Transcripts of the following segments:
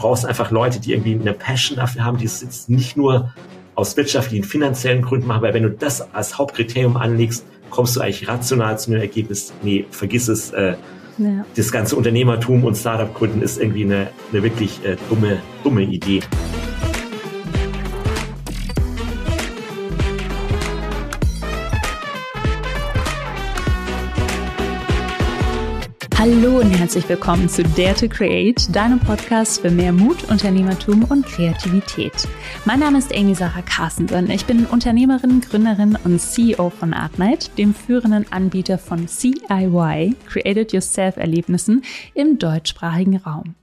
brauchst einfach Leute, die irgendwie eine Passion dafür haben, die es jetzt nicht nur aus wirtschaftlichen, finanziellen Gründen machen, weil wenn du das als Hauptkriterium anlegst, kommst du eigentlich rational zu einem Ergebnis, nee, vergiss es, äh, ja. das ganze Unternehmertum und Startup-Gründen ist irgendwie eine, eine wirklich äh, dumme, dumme Idee. Hallo und herzlich willkommen zu Dare to Create, deinem Podcast für mehr Mut, Unternehmertum und Kreativität. Mein Name ist Amy Sarah Carstensen. Ich bin Unternehmerin, Gründerin und CEO von Artnight, dem führenden Anbieter von CIY, Created Yourself Erlebnissen im deutschsprachigen Raum.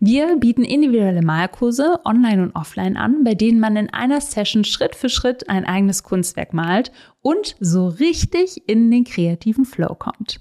Wir bieten individuelle Malkurse online und offline an, bei denen man in einer Session Schritt für Schritt ein eigenes Kunstwerk malt und so richtig in den kreativen Flow kommt.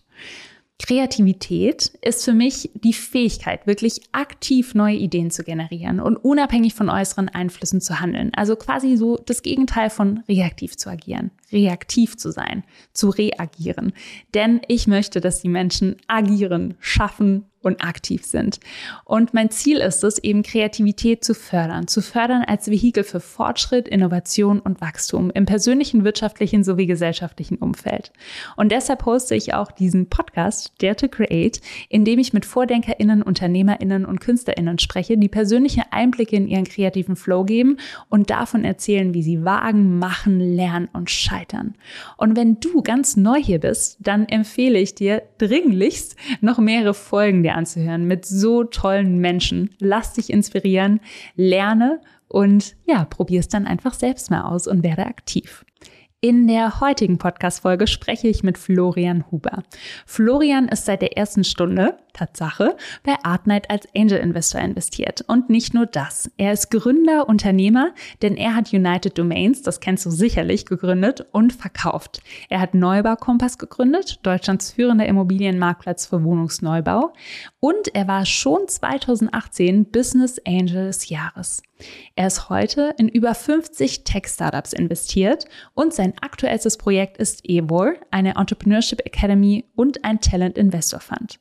Kreativität ist für mich die Fähigkeit, wirklich aktiv neue Ideen zu generieren und unabhängig von äußeren Einflüssen zu handeln. Also quasi so das Gegenteil von reaktiv zu agieren, reaktiv zu sein, zu reagieren. Denn ich möchte, dass die Menschen agieren, schaffen und aktiv sind. Und mein Ziel ist es, eben Kreativität zu fördern, zu fördern als Vehikel für Fortschritt, Innovation und Wachstum im persönlichen, wirtschaftlichen sowie gesellschaftlichen Umfeld. Und deshalb hoste ich auch diesen Podcast Dare to Create, in dem ich mit VordenkerInnen, UnternehmerInnen und KünstlerInnen spreche, die persönliche Einblicke in ihren kreativen Flow geben und davon erzählen, wie sie wagen, machen, lernen und scheitern. Und wenn du ganz neu hier bist, dann empfehle ich dir dringlichst noch mehrere Folgen dir anzuhören mit so tollen Menschen. Lass dich inspirieren, lerne und ja, probier es dann einfach selbst mal aus und werde aktiv. In der heutigen Podcast-Folge spreche ich mit Florian Huber. Florian ist seit der ersten Stunde, Tatsache, bei Artnight als Angel Investor investiert. Und nicht nur das. Er ist Gründer, Unternehmer, denn er hat United Domains, das kennst du sicherlich, gegründet und verkauft. Er hat Neubau Kompass gegründet, Deutschlands führender Immobilienmarktplatz für Wohnungsneubau. Und er war schon 2018 Business Angel des Jahres. Er ist heute in über 50 Tech-Startups investiert und sein aktuellstes Projekt ist Evor, eine Entrepreneurship Academy und ein Talent Investor Fund.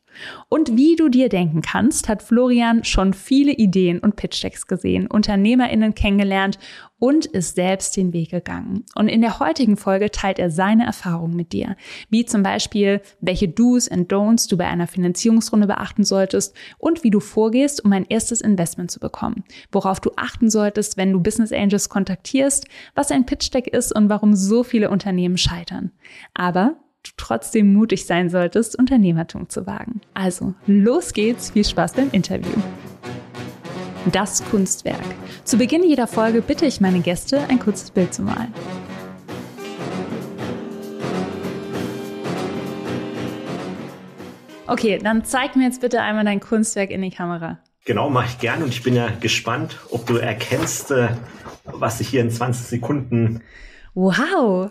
Und wie du dir denken kannst, hat Florian schon viele Ideen und Pitch-Decks gesehen, UnternehmerInnen kennengelernt und ist selbst den Weg gegangen. Und in der heutigen Folge teilt er seine Erfahrungen mit dir, wie zum Beispiel, welche Do's and Don'ts du bei einer Finanzierungsrunde beachten solltest und wie du vorgehst, um ein erstes Investment zu bekommen, worauf du achten solltest, wenn du Business Angels kontaktierst, was ein Pitch Deck ist und warum so viele Unternehmen scheitern. Aber du trotzdem mutig sein solltest, Unternehmertum zu wagen. Also, los geht's, viel Spaß beim Interview. Das Kunstwerk. Zu Beginn jeder Folge bitte ich meine Gäste, ein kurzes Bild zu malen. Okay, dann zeig mir jetzt bitte einmal dein Kunstwerk in die Kamera. Genau, mache ich gerne und ich bin ja gespannt, ob du erkennst, äh, was ich hier in 20 Sekunden Wow,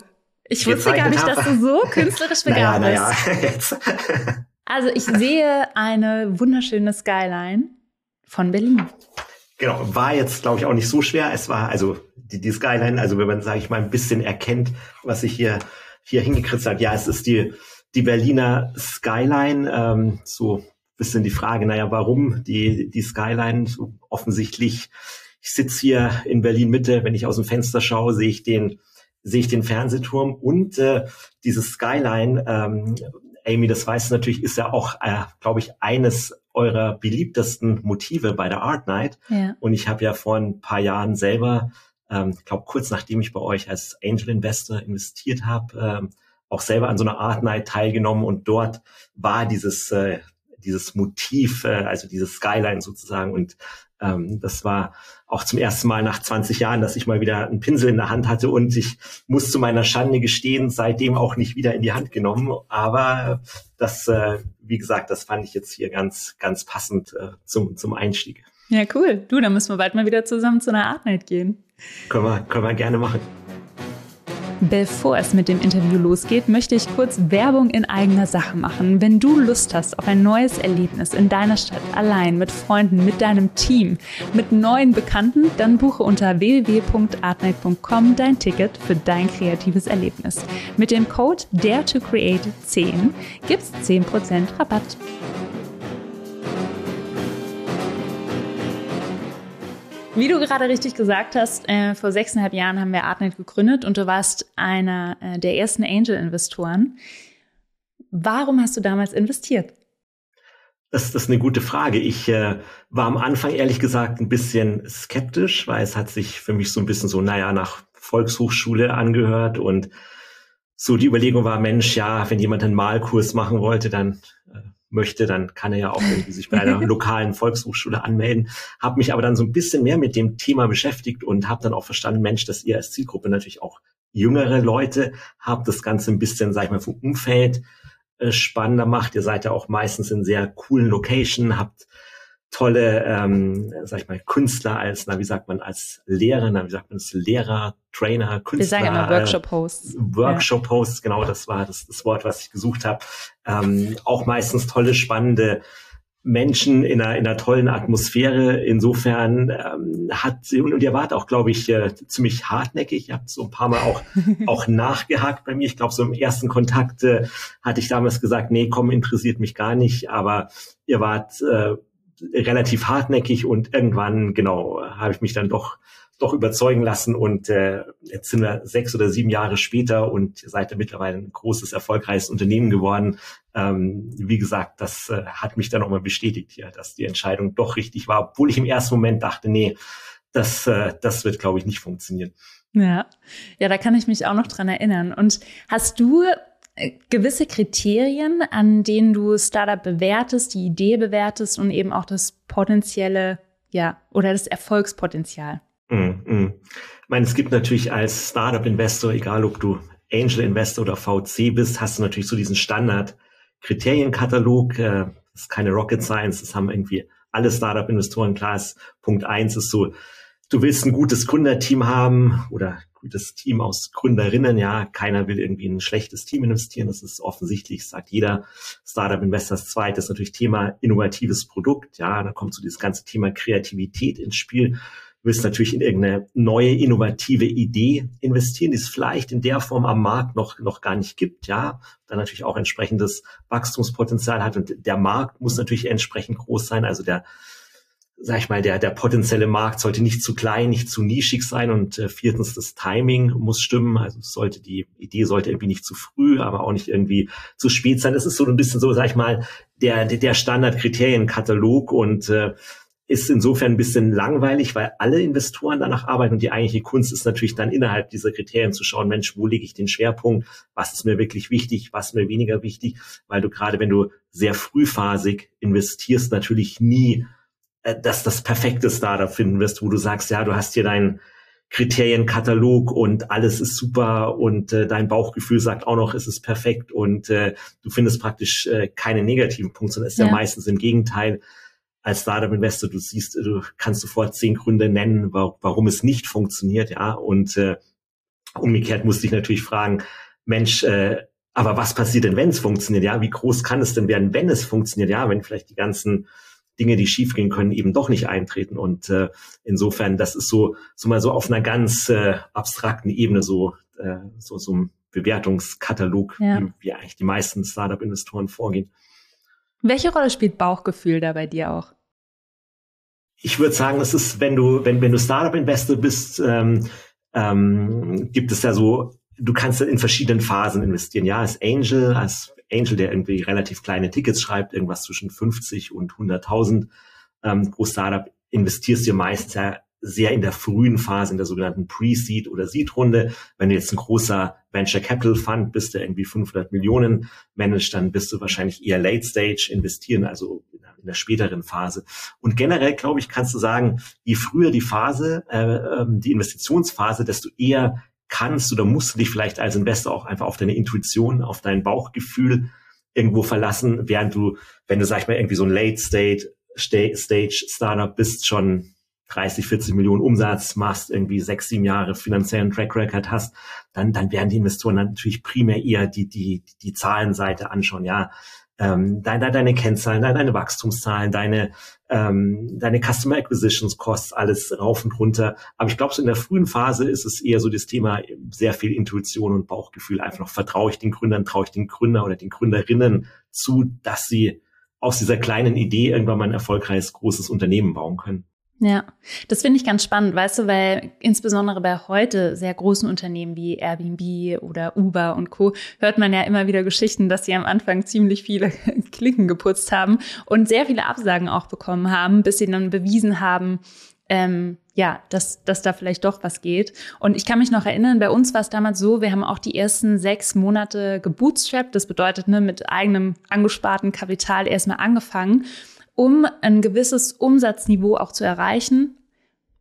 ich wusste gar nicht, dass du so künstlerisch begabt naja, bist. Naja, also ich sehe eine wunderschöne Skyline von Berlin. Genau, war jetzt, glaube ich, auch nicht so schwer. Es war also die, die Skyline, also wenn man, sage ich mal, ein bisschen erkennt, was ich hier, hier hingekritzelt habe. Ja, es ist die, die Berliner Skyline. Ähm, so bisschen die Frage, naja, warum die, die Skyline? So offensichtlich, ich sitze hier in Berlin Mitte, wenn ich aus dem Fenster schaue, sehe ich den sehe ich den Fernsehturm und äh, dieses Skyline, ähm, Amy, das weißt du natürlich, ist ja auch, äh, glaube ich, eines eurer beliebtesten Motive bei der Art Night. Ja. Und ich habe ja vor ein paar Jahren selber, ähm, ich glaube kurz nachdem ich bei euch als Angel Investor investiert habe, ähm, auch selber an so einer Art Night teilgenommen und dort war dieses äh, dieses Motiv, äh, also dieses Skyline sozusagen und ähm, das war auch zum ersten Mal nach 20 Jahren, dass ich mal wieder einen Pinsel in der Hand hatte und ich muss zu meiner Schande gestehen, seitdem auch nicht wieder in die Hand genommen. Aber das, äh, wie gesagt, das fand ich jetzt hier ganz, ganz passend äh, zum, zum Einstieg. Ja, cool. Du, dann müssen wir bald mal wieder zusammen zu einer Art Night gehen. Können wir, können wir gerne machen. Bevor es mit dem Interview losgeht, möchte ich kurz Werbung in eigener Sache machen. Wenn du Lust hast auf ein neues Erlebnis in deiner Stadt, allein, mit Freunden, mit deinem Team, mit neuen Bekannten, dann buche unter www.artnight.com dein Ticket für dein kreatives Erlebnis. Mit dem Code Dare to Create 10 gibt's 10% Rabatt. Wie du gerade richtig gesagt hast, äh, vor sechseinhalb Jahren haben wir Artnet gegründet und du warst einer äh, der ersten Angel-Investoren. Warum hast du damals investiert? Das, das ist eine gute Frage. Ich äh, war am Anfang ehrlich gesagt ein bisschen skeptisch, weil es hat sich für mich so ein bisschen so, naja, nach Volkshochschule angehört und so die Überlegung war, Mensch, ja, wenn jemand einen Malkurs machen wollte, dann möchte, dann kann er ja auch irgendwie sich bei einer lokalen Volkshochschule anmelden. Habe mich aber dann so ein bisschen mehr mit dem Thema beschäftigt und habe dann auch verstanden, Mensch, dass ihr als Zielgruppe natürlich auch jüngere Leute habt, das Ganze ein bisschen, sag ich mal, vom Umfeld äh, spannender macht. Ihr seid ja auch meistens in sehr coolen Location, habt tolle, ähm, sag ich mal, Künstler als, na, wie sagt man, als Lehrer, na, wie sagt man, als Lehrer, Trainer, Künstler. Wir sagen immer Workshop-Hosts. Äh, Workshop-Hosts, genau, das war das, das Wort, was ich gesucht habe. Ähm, auch meistens tolle, spannende Menschen in einer, in einer tollen Atmosphäre. Insofern ähm, hat sie, und ihr wart auch, glaube ich, äh, ziemlich hartnäckig. Ihr habt so ein paar Mal auch, auch nachgehakt bei mir. Ich glaube, so im ersten Kontakt äh, hatte ich damals gesagt, nee, komm, interessiert mich gar nicht. Aber ihr wart äh, relativ hartnäckig und irgendwann, genau, habe ich mich dann doch doch überzeugen lassen und äh, jetzt sind wir sechs oder sieben Jahre später und seid ihr mittlerweile ein großes, erfolgreiches Unternehmen geworden. Ähm, wie gesagt, das äh, hat mich dann auch mal bestätigt hier, dass die Entscheidung doch richtig war, obwohl ich im ersten Moment dachte, nee, das, äh, das wird, glaube ich, nicht funktionieren. Ja, ja, da kann ich mich auch noch dran erinnern. Und hast du gewisse Kriterien, an denen du Startup bewertest, die Idee bewertest und eben auch das potenzielle, ja, oder das Erfolgspotenzial? Mm, mm. Ich meine, es gibt natürlich als Startup-Investor, egal ob du Angel-Investor oder VC bist, hast du natürlich so diesen Standard-Kriterienkatalog. Äh, das ist keine Rocket Science, das haben irgendwie alle Startup-Investoren klar. Punkt eins ist so, du willst ein gutes Gründerteam haben oder gutes Team aus Gründerinnen. Ja, keiner will irgendwie ein schlechtes Team investieren. Das ist offensichtlich, sagt jeder Startup-Investor. Das zweite ist natürlich Thema innovatives Produkt. Ja, da kommt so dieses ganze Thema Kreativität ins Spiel willst natürlich in irgendeine neue, innovative Idee investieren, die es vielleicht in der Form am Markt noch, noch gar nicht gibt, ja, dann natürlich auch entsprechendes Wachstumspotenzial hat und der Markt muss natürlich entsprechend groß sein, also der, sag ich mal, der, der potenzielle Markt sollte nicht zu klein, nicht zu nischig sein und äh, viertens, das Timing muss stimmen, also sollte die Idee sollte irgendwie nicht zu früh, aber auch nicht irgendwie zu spät sein. Das ist so ein bisschen so, sag ich mal, der, der Standardkriterienkatalog und äh, ist insofern ein bisschen langweilig, weil alle Investoren danach arbeiten und die eigentliche Kunst ist natürlich dann innerhalb dieser Kriterien zu schauen, Mensch, wo lege ich den Schwerpunkt, was ist mir wirklich wichtig, was ist mir weniger wichtig, weil du gerade, wenn du sehr frühphasig investierst, natürlich nie äh, dass das perfekte Startup finden wirst, wo du sagst, ja, du hast hier deinen Kriterienkatalog und alles ist super und äh, dein Bauchgefühl sagt auch noch, es ist perfekt und äh, du findest praktisch äh, keine negativen Punkte, sondern es ist ja. ja meistens im Gegenteil als Startup-Investor, du siehst, du kannst sofort zehn Gründe nennen, warum es nicht funktioniert, ja. Und äh, umgekehrt musste ich natürlich fragen, Mensch, äh, aber was passiert denn, wenn es funktioniert? Ja, wie groß kann es denn werden, wenn es funktioniert? Ja, wenn vielleicht die ganzen Dinge, die schiefgehen können, eben doch nicht eintreten. Und äh, insofern, das ist so, so mal so auf einer ganz äh, abstrakten Ebene so, äh, so, so ein Bewertungskatalog, ja. wie, wie eigentlich die meisten Startup-Investoren vorgehen. Welche Rolle spielt Bauchgefühl da bei dir auch? ich würde sagen, es ist, wenn du, wenn, wenn du Startup-Investor bist, ähm, ähm, gibt es ja so, du kannst in verschiedenen Phasen investieren. Ja, als Angel, als Angel, der irgendwie relativ kleine Tickets schreibt, irgendwas zwischen 50 und 100.000 ähm, pro Startup, investierst du meistens ja sehr in der frühen Phase, in der sogenannten Pre-Seed oder Seed-Runde. Wenn du jetzt ein großer Venture Capital Fund bist, der irgendwie 500 Millionen managt, dann bist du wahrscheinlich eher Late Stage investieren, also in der späteren Phase. Und generell, glaube ich, kannst du sagen, je früher die Phase, äh, ähm, die Investitionsphase, desto eher kannst oder musst du dich vielleicht als Investor auch einfach auf deine Intuition, auf dein Bauchgefühl irgendwo verlassen, während du, wenn du, sag ich mal, irgendwie so ein Late Stage, Stage Startup bist, schon 30, 40 Millionen Umsatz machst, irgendwie sechs, sieben Jahre finanziellen Track Record hast, dann, dann werden die Investoren natürlich primär eher die, die, die Zahlenseite anschauen. Ja, ähm, deine, deine Kennzahlen, deine, deine Wachstumszahlen, deine, ähm, deine Customer Acquisitions Costs, alles rauf und runter. Aber ich glaube, so in der frühen Phase ist es eher so das Thema sehr viel Intuition und Bauchgefühl. Einfach noch vertraue ich den Gründern, traue ich den Gründer oder den Gründerinnen zu, dass sie aus dieser kleinen Idee irgendwann mal ein erfolgreiches großes Unternehmen bauen können. Ja, das finde ich ganz spannend, weißt du, weil insbesondere bei heute sehr großen Unternehmen wie Airbnb oder Uber und Co. hört man ja immer wieder Geschichten, dass sie am Anfang ziemlich viele Klicken geputzt haben und sehr viele Absagen auch bekommen haben, bis sie dann bewiesen haben, ähm, ja, dass, dass da vielleicht doch was geht. Und ich kann mich noch erinnern, bei uns war es damals so, wir haben auch die ersten sechs Monate gebootstrapped. Das bedeutet, ne, mit eigenem angesparten Kapital erstmal angefangen, um ein gewisses Umsatzniveau auch zu erreichen,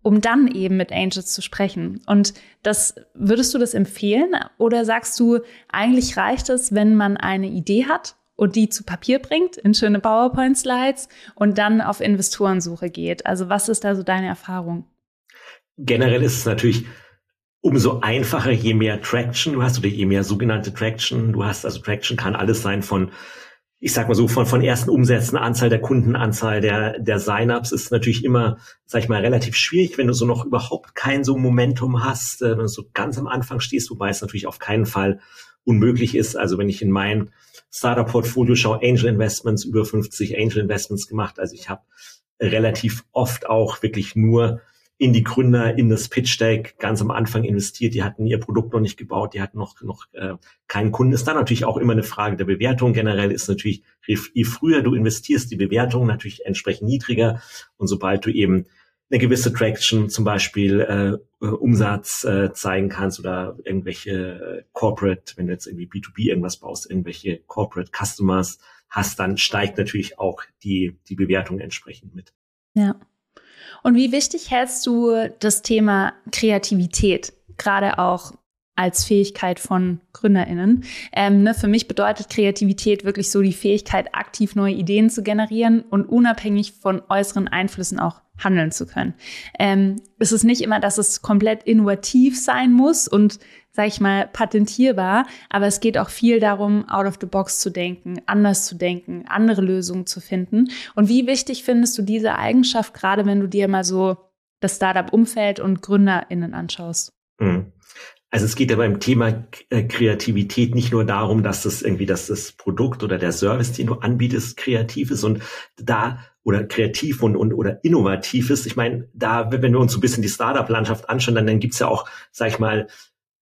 um dann eben mit Angels zu sprechen. Und das, würdest du das empfehlen? Oder sagst du, eigentlich reicht es, wenn man eine Idee hat und die zu Papier bringt in schöne PowerPoint-Slides und dann auf Investorensuche geht. Also was ist da so deine Erfahrung? Generell ist es natürlich umso einfacher, je mehr Traction du hast oder je mehr sogenannte Traction du hast. Also Traction kann alles sein von ich sag mal so, von, von ersten Umsätzen, Anzahl der Kunden, Anzahl der, der Sign-ups ist natürlich immer, sag ich mal, relativ schwierig, wenn du so noch überhaupt kein so Momentum hast, äh, wenn du so ganz am Anfang stehst, wobei es natürlich auf keinen Fall unmöglich ist. Also wenn ich in mein Startup-Portfolio schaue, Angel Investments, über 50 Angel Investments gemacht. Also ich habe relativ oft auch wirklich nur in die Gründer, in das Pitch Deck ganz am Anfang investiert. Die hatten ihr Produkt noch nicht gebaut, die hatten noch, noch äh, keinen Kunden. Ist dann natürlich auch immer eine Frage der Bewertung. Generell ist natürlich, je früher du investierst, die Bewertung natürlich entsprechend niedriger. Und sobald du eben eine gewisse Traction, zum Beispiel äh, Umsatz äh, zeigen kannst oder irgendwelche äh, Corporate, wenn du jetzt irgendwie B2B irgendwas baust, irgendwelche Corporate Customers hast, dann steigt natürlich auch die, die Bewertung entsprechend mit. Ja. Und wie wichtig hältst du das Thema Kreativität, gerade auch als Fähigkeit von GründerInnen. Ähm, ne, für mich bedeutet Kreativität wirklich so die Fähigkeit, aktiv neue Ideen zu generieren und unabhängig von äußeren Einflüssen auch handeln zu können. Ähm, es ist nicht immer, dass es komplett innovativ sein muss und, sag ich mal, patentierbar, aber es geht auch viel darum, out of the box zu denken, anders zu denken, andere Lösungen zu finden. Und wie wichtig findest du diese Eigenschaft, gerade wenn du dir mal so das Startup-Umfeld und GründerInnen anschaust? Mhm. Also es geht ja beim Thema äh, Kreativität nicht nur darum, dass das irgendwie, dass das Produkt oder der Service, den du anbietest, kreativ ist und da oder kreativ und, und oder innovativ ist. Ich meine, da, wenn wir uns so ein bisschen die Startup-Landschaft anschauen, dann, dann gibt's ja auch, sag ich mal,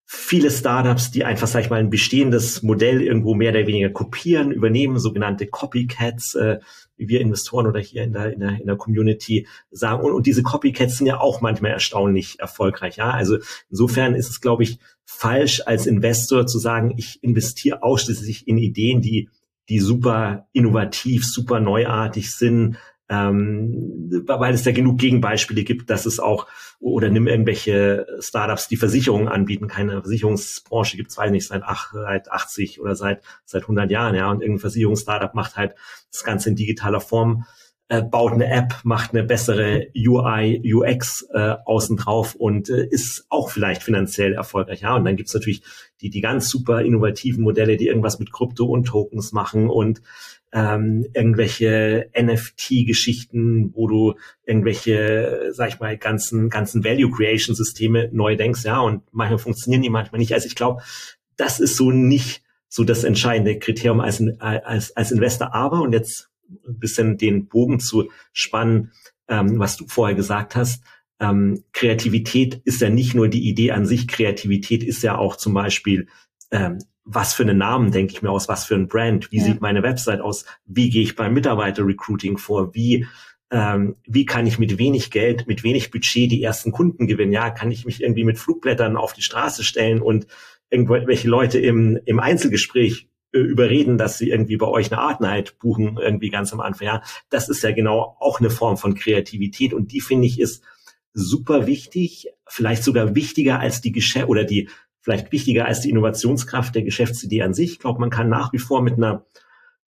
viele Startups, die einfach, sag ich mal, ein bestehendes Modell irgendwo mehr oder weniger kopieren, übernehmen, sogenannte Copycats, äh, wie wir Investoren oder hier in der, in der, in der Community sagen. Und, und diese Copycats sind ja auch manchmal erstaunlich erfolgreich. Ja, also insofern ist es, glaube ich, falsch als Investor zu sagen, ich investiere ausschließlich in Ideen, die die super innovativ, super neuartig sind, ähm, weil es da genug Gegenbeispiele gibt, dass es auch, oder nimm irgendwelche Startups, die Versicherungen anbieten, keine Versicherungsbranche gibt es, weiß nicht, seit, ach, seit 80 oder seit, seit 100 Jahren, ja, und irgendein Versicherungsstartup macht halt das Ganze in digitaler Form, äh, baut eine App, macht eine bessere UI, UX äh, außen drauf und äh, ist auch vielleicht finanziell erfolgreich. Ja, und dann gibt's natürlich die, die ganz super innovativen Modelle, die irgendwas mit Krypto und Tokens machen und ähm, irgendwelche NFT-Geschichten, wo du irgendwelche, sag ich mal, ganzen, ganzen Value-Creation-Systeme neu denkst, ja, und manchmal funktionieren die, manchmal nicht. Also ich glaube, das ist so nicht so das entscheidende Kriterium als, als, als Investor. Aber, und jetzt ein bisschen den Bogen zu spannen, ähm, was du vorher gesagt hast, ähm, Kreativität ist ja nicht nur die Idee an sich, Kreativität ist ja auch zum Beispiel ähm, was für einen Namen denke ich mir aus, was für ein Brand, wie ja. sieht meine Website aus, wie gehe ich beim Mitarbeiter-Recruiting vor, wie ähm, wie kann ich mit wenig Geld, mit wenig Budget die ersten Kunden gewinnen? Ja, kann ich mich irgendwie mit Flugblättern auf die Straße stellen und irgendwelche Leute im, im Einzelgespräch äh, überreden, dass sie irgendwie bei euch eine Art Night buchen, irgendwie ganz am Anfang. Ja, das ist ja genau auch eine Form von Kreativität und die finde ich ist super wichtig, vielleicht sogar wichtiger als die Geschäft oder die vielleicht wichtiger als die Innovationskraft der Geschäftsidee an sich. Ich glaube, man kann nach wie vor mit einer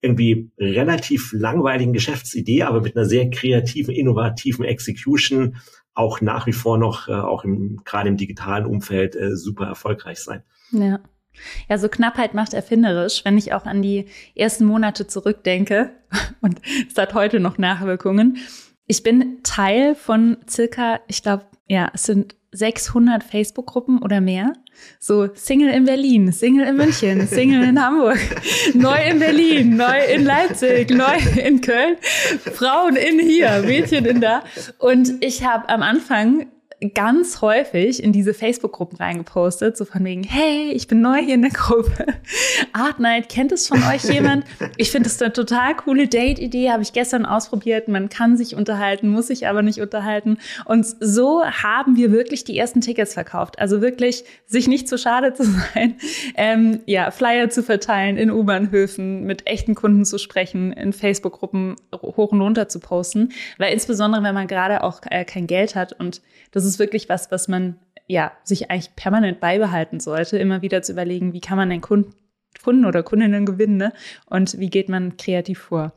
irgendwie relativ langweiligen Geschäftsidee, aber mit einer sehr kreativen, innovativen Execution auch nach wie vor noch, äh, auch im, gerade im digitalen Umfeld, äh, super erfolgreich sein. Ja. Ja, so Knappheit macht erfinderisch, wenn ich auch an die ersten Monate zurückdenke und es hat heute noch Nachwirkungen. Ich bin Teil von circa, ich glaube, ja, es sind 600 Facebook-Gruppen oder mehr. So Single in Berlin, Single in München, Single in Hamburg, neu in Berlin, neu in Leipzig, neu in Köln, Frauen in hier, Mädchen in da. Und ich habe am Anfang ganz häufig in diese Facebook-Gruppen reingepostet, so von wegen, hey, ich bin neu hier in der Gruppe. Art Night, kennt es von euch jemand? Ich finde es eine total coole Date-Idee, habe ich gestern ausprobiert. Man kann sich unterhalten, muss sich aber nicht unterhalten. Und so haben wir wirklich die ersten Tickets verkauft. Also wirklich, sich nicht zu schade zu sein, ähm, ja, Flyer zu verteilen in U-Bahnhöfen, mit echten Kunden zu sprechen, in Facebook-Gruppen hoch und runter zu posten. Weil insbesondere, wenn man gerade auch äh, kein Geld hat und das ist wirklich was, was man ja sich eigentlich permanent beibehalten sollte, immer wieder zu überlegen, wie kann man den Kunden, Kunden oder Kundinnen gewinnen ne? und wie geht man kreativ vor.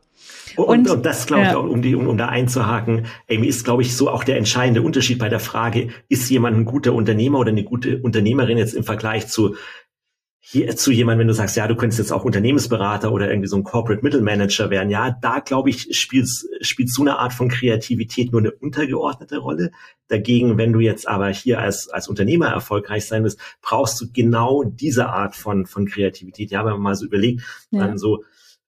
Und, und, und das glaube ich, ja. um, die, um, um da einzuhaken, Amy, ist, glaube ich, so auch der entscheidende Unterschied bei der Frage, ist jemand ein guter Unternehmer oder eine gute Unternehmerin jetzt im Vergleich zu hier zu jemandem, wenn du sagst, ja, du könntest jetzt auch Unternehmensberater oder irgendwie so ein Corporate Middle Manager werden, ja, da glaube ich, spielt, spielt so eine Art von Kreativität nur eine untergeordnete Rolle. Dagegen, wenn du jetzt aber hier als, als Unternehmer erfolgreich sein willst, brauchst du genau diese Art von, von Kreativität. Ja, wenn man mal so überlegt, ja. dann so,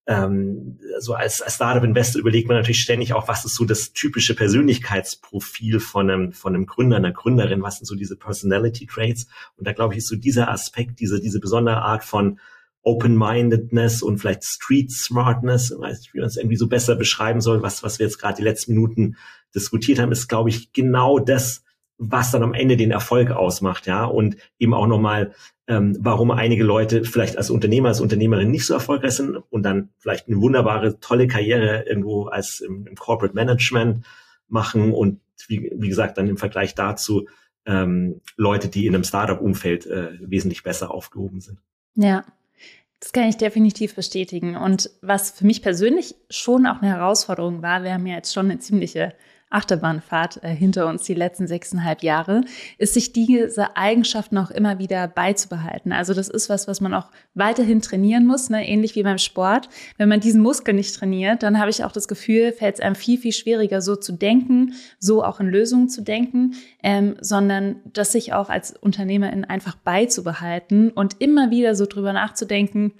ähm, so als, als Startup-Investor überlegt man natürlich ständig auch, was ist so das typische Persönlichkeitsprofil von einem, von einem Gründer, einer Gründerin, was sind so diese Personality Traits? Und da glaube ich, ist so dieser Aspekt, diese, diese besondere Art von Open-Mindedness und vielleicht Street Smartness, weiß nicht, wie man es irgendwie so besser beschreiben soll, was, was wir jetzt gerade die letzten Minuten diskutiert haben, ist, glaube ich, genau das, was dann am Ende den Erfolg ausmacht, ja, und eben auch nochmal ähm, warum einige Leute vielleicht als Unternehmer, als Unternehmerin nicht so erfolgreich sind und dann vielleicht eine wunderbare, tolle Karriere irgendwo als im, im Corporate Management machen und wie, wie gesagt dann im Vergleich dazu ähm, Leute, die in einem Startup-Umfeld äh, wesentlich besser aufgehoben sind. Ja, das kann ich definitiv bestätigen. Und was für mich persönlich schon auch eine Herausforderung war, wir haben ja jetzt schon eine ziemliche Achterbahnfahrt äh, hinter uns die letzten sechseinhalb Jahre, ist sich diese Eigenschaften auch immer wieder beizubehalten. Also das ist was, was man auch weiterhin trainieren muss, ne? ähnlich wie beim Sport. Wenn man diesen Muskel nicht trainiert, dann habe ich auch das Gefühl, fällt es einem viel, viel schwieriger, so zu denken, so auch in Lösungen zu denken, ähm, sondern das sich auch als Unternehmerin einfach beizubehalten und immer wieder so drüber nachzudenken,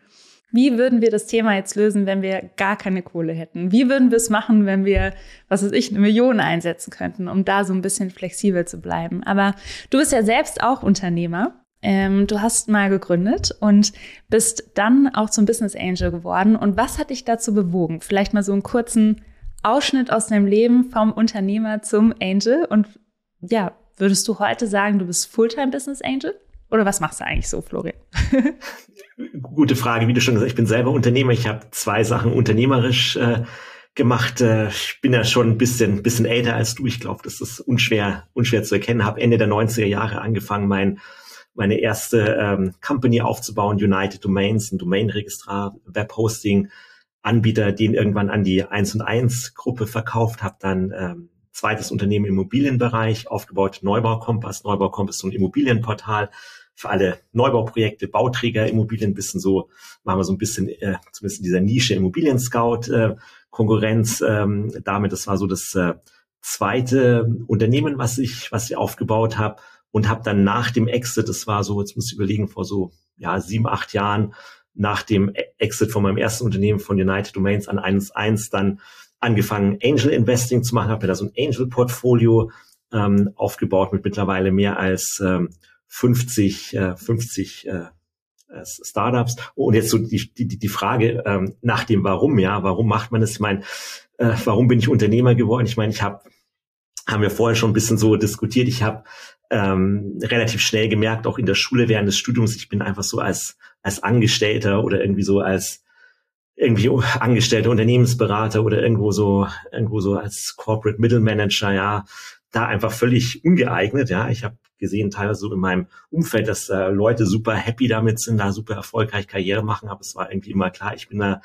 wie würden wir das Thema jetzt lösen, wenn wir gar keine Kohle hätten? Wie würden wir es machen, wenn wir, was weiß ich, eine Million einsetzen könnten, um da so ein bisschen flexibel zu bleiben? Aber du bist ja selbst auch Unternehmer. Ähm, du hast mal gegründet und bist dann auch zum Business Angel geworden. Und was hat dich dazu bewogen? Vielleicht mal so einen kurzen Ausschnitt aus deinem Leben vom Unternehmer zum Angel. Und ja, würdest du heute sagen, du bist Fulltime Business Angel? Oder was machst du eigentlich so, Florian? Gute Frage. Wie du schon gesagt hast, ich bin selber Unternehmer. Ich habe zwei Sachen unternehmerisch äh, gemacht. Äh, ich bin ja schon ein bisschen, bisschen älter als du. Ich glaube, das ist unschwer, unschwer zu erkennen. Habe Ende der 90er Jahre angefangen, mein, meine erste ähm, Company aufzubauen, United Domains, ein Domainregistrar, Webhosting, Anbieter, den irgendwann an die 1 und 1 Gruppe verkauft, habe dann ähm, zweites Unternehmen im Immobilienbereich aufgebaut, Neubaukompass. Neubaukompass ist so ein Immobilienportal, für alle Neubauprojekte, Bauträger, Immobilien, bisschen so, machen wir so ein bisschen, äh, zumindest in dieser Nische Immobilien-Scout, äh, ähm, damit. Das war so das äh, zweite Unternehmen, was ich, was ich aufgebaut habe und habe dann nach dem Exit, das war so, jetzt muss ich überlegen, vor so ja sieben, acht Jahren, nach dem Exit von meinem ersten Unternehmen von United Domains an 1.1 dann angefangen, Angel Investing zu machen, habe mir da so ein Angel-Portfolio ähm, aufgebaut mit mittlerweile mehr als ähm, 50, äh, 50 äh, äh, Startups. Und jetzt so die, die, die Frage ähm, nach dem Warum, ja, warum macht man das? Ich meine, äh, warum bin ich Unternehmer geworden? Ich meine, ich habe, haben wir vorher schon ein bisschen so diskutiert, ich habe ähm, relativ schnell gemerkt, auch in der Schule während des Studiums, ich bin einfach so als, als Angestellter oder irgendwie so als irgendwie angestellter Unternehmensberater oder irgendwo so, irgendwo so als Corporate Middle Manager, ja, da einfach völlig ungeeignet, ja. Ich habe gesehen, teilweise so in meinem Umfeld, dass äh, Leute super happy damit sind, da super erfolgreich Karriere machen, aber es war irgendwie immer klar, ich bin da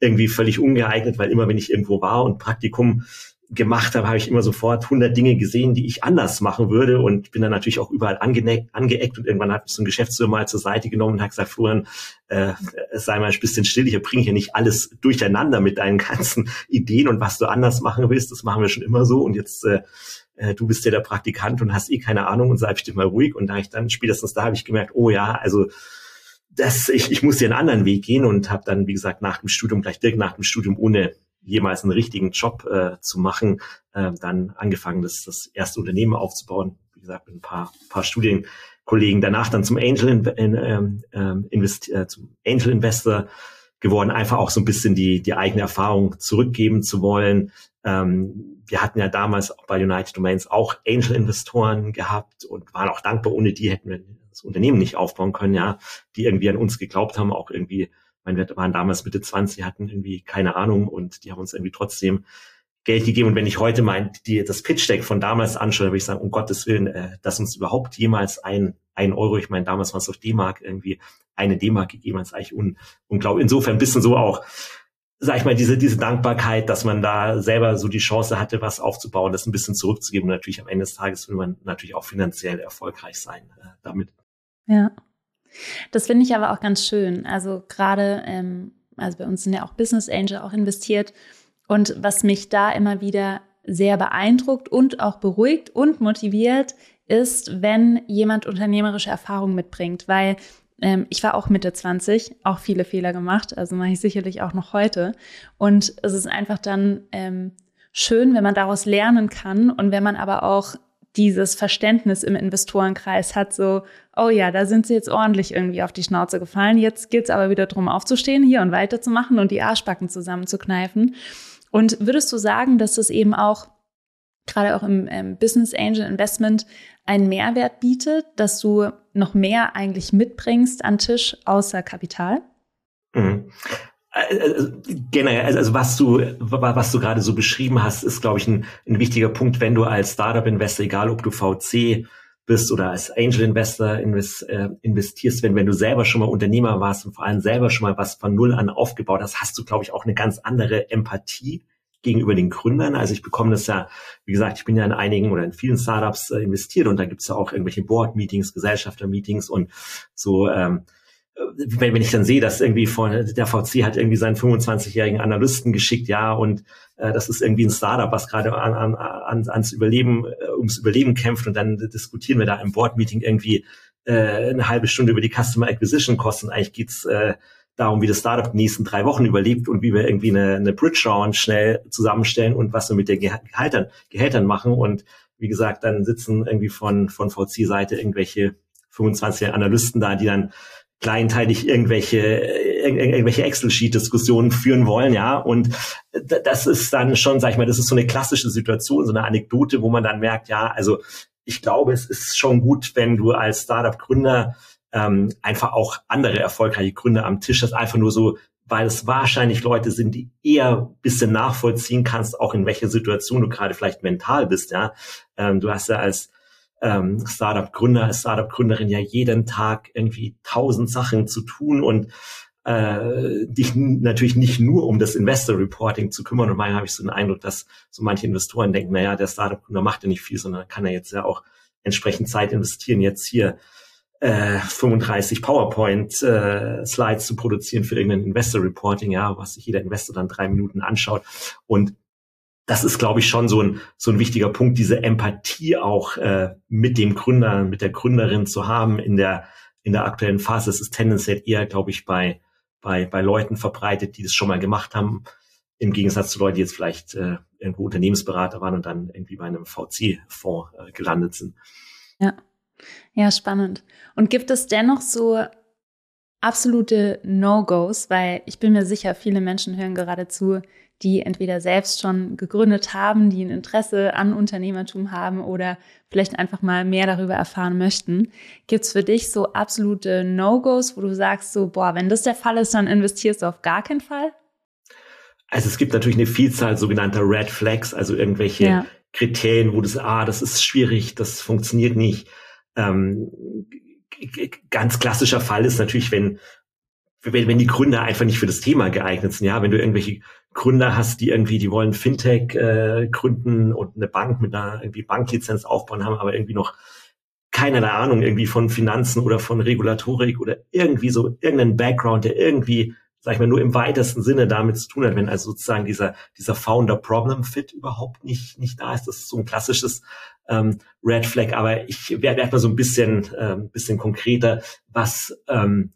irgendwie völlig ungeeignet, weil immer wenn ich irgendwo war und Praktikum gemacht habe, habe ich immer sofort 100 Dinge gesehen, die ich anders machen würde und bin dann natürlich auch überall ange angeeckt und irgendwann hat mich so ein Geschäftsführer mal zur Seite genommen und hat gesagt, Florian, äh, sei mal ein bisschen still, hier bringe ich ja nicht alles durcheinander mit deinen ganzen Ideen und was du anders machen willst, das machen wir schon immer so und jetzt äh, äh, du bist ja der Praktikant und hast eh keine Ahnung und sei bestimmt mal ruhig. Und da ich dann spätestens da habe ich gemerkt, oh ja, also das, ich, ich muss hier einen anderen Weg gehen und habe dann, wie gesagt, nach dem Studium, gleich direkt nach dem Studium, ohne jemals einen richtigen Job äh, zu machen, äh, dann angefangen, das, das erste Unternehmen aufzubauen. Wie gesagt, mit ein paar, paar Studienkollegen. Danach dann zum Angel, in, ähm, ähm, Invest, äh, zum Angel Investor geworden, einfach auch so ein bisschen die, die eigene Erfahrung zurückgeben zu wollen. Ähm, wir hatten ja damals bei United Domains auch Angel-Investoren gehabt und waren auch dankbar. Ohne die hätten wir das Unternehmen nicht aufbauen können, ja, die irgendwie an uns geglaubt haben, auch irgendwie, ich wir waren damals Mitte 20, hatten irgendwie keine Ahnung und die haben uns irgendwie trotzdem Geld gegeben. Und wenn ich heute mein, die, das Pitch-Deck von damals anschaue, würde ich sagen, um Gottes Willen, äh, dass uns überhaupt jemals ein, ein Euro, ich meine, damals war es auf D-Mark irgendwie eine D-Mark gegeben, das ist eigentlich un, unglaublich. Insofern ein bisschen so auch, sag ich mal, diese, diese Dankbarkeit, dass man da selber so die Chance hatte, was aufzubauen, das ein bisschen zurückzugeben. Und natürlich am Ende des Tages will man natürlich auch finanziell erfolgreich sein äh, damit. Ja. Das finde ich aber auch ganz schön. Also gerade, ähm, also bei uns sind ja auch Business Angel auch investiert und was mich da immer wieder sehr beeindruckt und auch beruhigt und motiviert, ist, wenn jemand unternehmerische Erfahrungen mitbringt, weil ähm, ich war auch Mitte 20, auch viele Fehler gemacht, also mache ich sicherlich auch noch heute. Und es ist einfach dann ähm, schön, wenn man daraus lernen kann und wenn man aber auch dieses Verständnis im Investorenkreis hat, so, oh ja, da sind sie jetzt ordentlich irgendwie auf die Schnauze gefallen. Jetzt geht's aber wieder drum aufzustehen hier und weiterzumachen und die Arschbacken zusammenzukneifen. Und würdest du sagen, dass es eben auch gerade auch im ähm, Business Angel Investment einen Mehrwert bietet, dass du noch mehr eigentlich mitbringst an Tisch außer Kapital? Mhm. Also, generell, also, also was du, was du gerade so beschrieben hast, ist, glaube ich, ein, ein wichtiger Punkt, wenn du als Startup-Investor, egal ob du VC bist oder als Angel-Investor invest, äh, investierst, wenn, wenn du selber schon mal Unternehmer warst und vor allem selber schon mal was von Null an aufgebaut hast, hast du, glaube ich, auch eine ganz andere Empathie gegenüber den Gründern. Also ich bekomme das ja, wie gesagt, ich bin ja in einigen oder in vielen Startups äh, investiert und da gibt's ja auch irgendwelche Board-Meetings, Gesellschafter-Meetings und so ähm, wenn, wenn ich dann sehe, dass irgendwie von der VC hat irgendwie seinen 25-jährigen Analysten geschickt, ja, und äh, das ist irgendwie ein Startup, was gerade an, an, an, ans Überleben, äh, ums Überleben kämpft und dann diskutieren wir da im Board-Meeting irgendwie äh, eine halbe Stunde über die Customer Acquisition Kosten. Eigentlich geht's äh, darum, wie das Startup die nächsten drei Wochen überlebt und wie wir irgendwie eine, eine Bridge Round schnell zusammenstellen und was wir mit den Gehältern, Gehältern machen. Und wie gesagt, dann sitzen irgendwie von, von VC-Seite irgendwelche 25 Analysten da, die dann kleinteilig irgendwelche irgendwelche Excel-Sheet-Diskussionen führen wollen, ja. Und das ist dann schon, sag ich mal, das ist so eine klassische Situation, so eine Anekdote, wo man dann merkt, ja, also ich glaube, es ist schon gut, wenn du als Startup-Gründer ähm, einfach auch andere erfolgreiche Gründer am Tisch hast, einfach nur so, weil es wahrscheinlich Leute sind, die eher bisschen nachvollziehen kannst, auch in welcher Situation du gerade vielleicht mental bist, ja. Ähm, du hast ja als ähm, Startup-Gründer, Startup-Gründerin ja jeden Tag irgendwie tausend Sachen zu tun und äh, dich natürlich nicht nur um das Investor-Reporting zu kümmern. Und manchmal habe ich so den Eindruck, dass so manche Investoren denken, naja, der Startup-Gründer macht ja nicht viel, sondern kann er jetzt ja auch entsprechend Zeit investieren, jetzt hier äh, 35 PowerPoint-Slides äh, zu produzieren für irgendein Investor-Reporting, ja, was sich jeder Investor dann drei Minuten anschaut. Und das ist, glaube ich, schon so ein, so ein wichtiger Punkt, diese Empathie auch äh, mit dem Gründer, mit der Gründerin zu haben in der, in der aktuellen Phase. Es ist tendenziell eher, glaube ich, bei, bei, bei Leuten verbreitet, die das schon mal gemacht haben, im Gegensatz zu Leuten, die jetzt vielleicht äh, irgendwo Unternehmensberater waren und dann irgendwie bei einem VC-Fonds äh, gelandet sind. Ja. Ja, spannend. Und gibt es dennoch so absolute No-Gos, weil ich bin mir sicher, viele Menschen hören gerade zu, die entweder selbst schon gegründet haben, die ein Interesse an Unternehmertum haben oder vielleicht einfach mal mehr darüber erfahren möchten. Gibt es für dich so absolute No-Gos, wo du sagst, so, boah, wenn das der Fall ist, dann investierst du auf gar keinen Fall? Also es gibt natürlich eine Vielzahl sogenannter Red Flags, also irgendwelche ja. Kriterien, wo das, ah, das ist schwierig, das funktioniert nicht. Ähm, ganz klassischer Fall ist natürlich, wenn wenn, wenn die Gründer einfach nicht für das Thema geeignet sind, ja, wenn du irgendwelche Gründer hast, die irgendwie, die wollen Fintech äh, gründen und eine Bank mit einer irgendwie Banklizenz aufbauen, haben aber irgendwie noch keinerlei Ahnung irgendwie von Finanzen oder von Regulatorik oder irgendwie so irgendeinen Background, der irgendwie sag ich mal, nur im weitesten Sinne damit zu tun hat, wenn also sozusagen dieser, dieser Founder-Problem-Fit überhaupt nicht, nicht da ist. Das ist so ein klassisches ähm, Red Flag, aber ich werde erstmal so ein bisschen, äh, bisschen konkreter, was, ähm,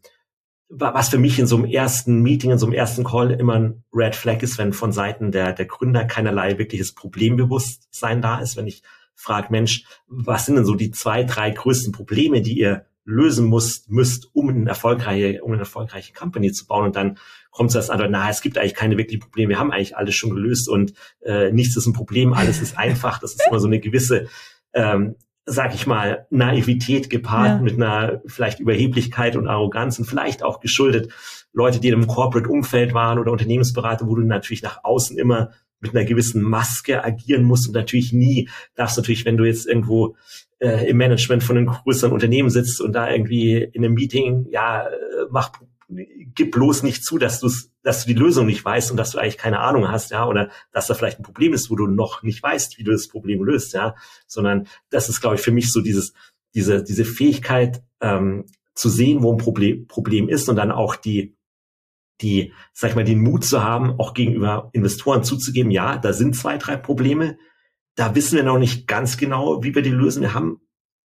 was für mich in so einem ersten Meeting, in so einem ersten Call immer ein Red Flag ist, wenn von Seiten der, der Gründer keinerlei wirkliches Problembewusstsein da ist, wenn ich frage, Mensch, was sind denn so die zwei, drei größten Probleme, die ihr lösen musst, müsst, um eine erfolgreiche, um eine erfolgreiche Company zu bauen. Und dann kommt es an, na, es gibt eigentlich keine wirklichen Probleme, wir haben eigentlich alles schon gelöst und äh, nichts ist ein Problem, alles ist einfach. Das ist immer so eine gewisse, ähm, sag ich mal, Naivität gepaart ja. mit einer vielleicht Überheblichkeit und Arroganz und vielleicht auch geschuldet Leute, die in einem Corporate-Umfeld waren oder Unternehmensberater, wo du natürlich nach außen immer mit einer gewissen Maske agieren musst und natürlich nie darfst natürlich, wenn du jetzt irgendwo äh, im Management von einem größeren Unternehmen sitzt und da irgendwie in einem Meeting, ja, äh, mach, gib bloß nicht zu, dass du dass du die Lösung nicht weißt und dass du eigentlich keine Ahnung hast, ja, oder dass da vielleicht ein Problem ist, wo du noch nicht weißt, wie du das Problem löst, ja, sondern das ist, glaube ich, für mich so dieses, diese, diese Fähigkeit, ähm, zu sehen, wo ein Problem, Problem ist und dann auch die, die, sag ich mal, den Mut zu haben, auch gegenüber Investoren zuzugeben, ja, da sind zwei, drei Probleme, da wissen wir noch nicht ganz genau, wie wir die lösen. Wir haben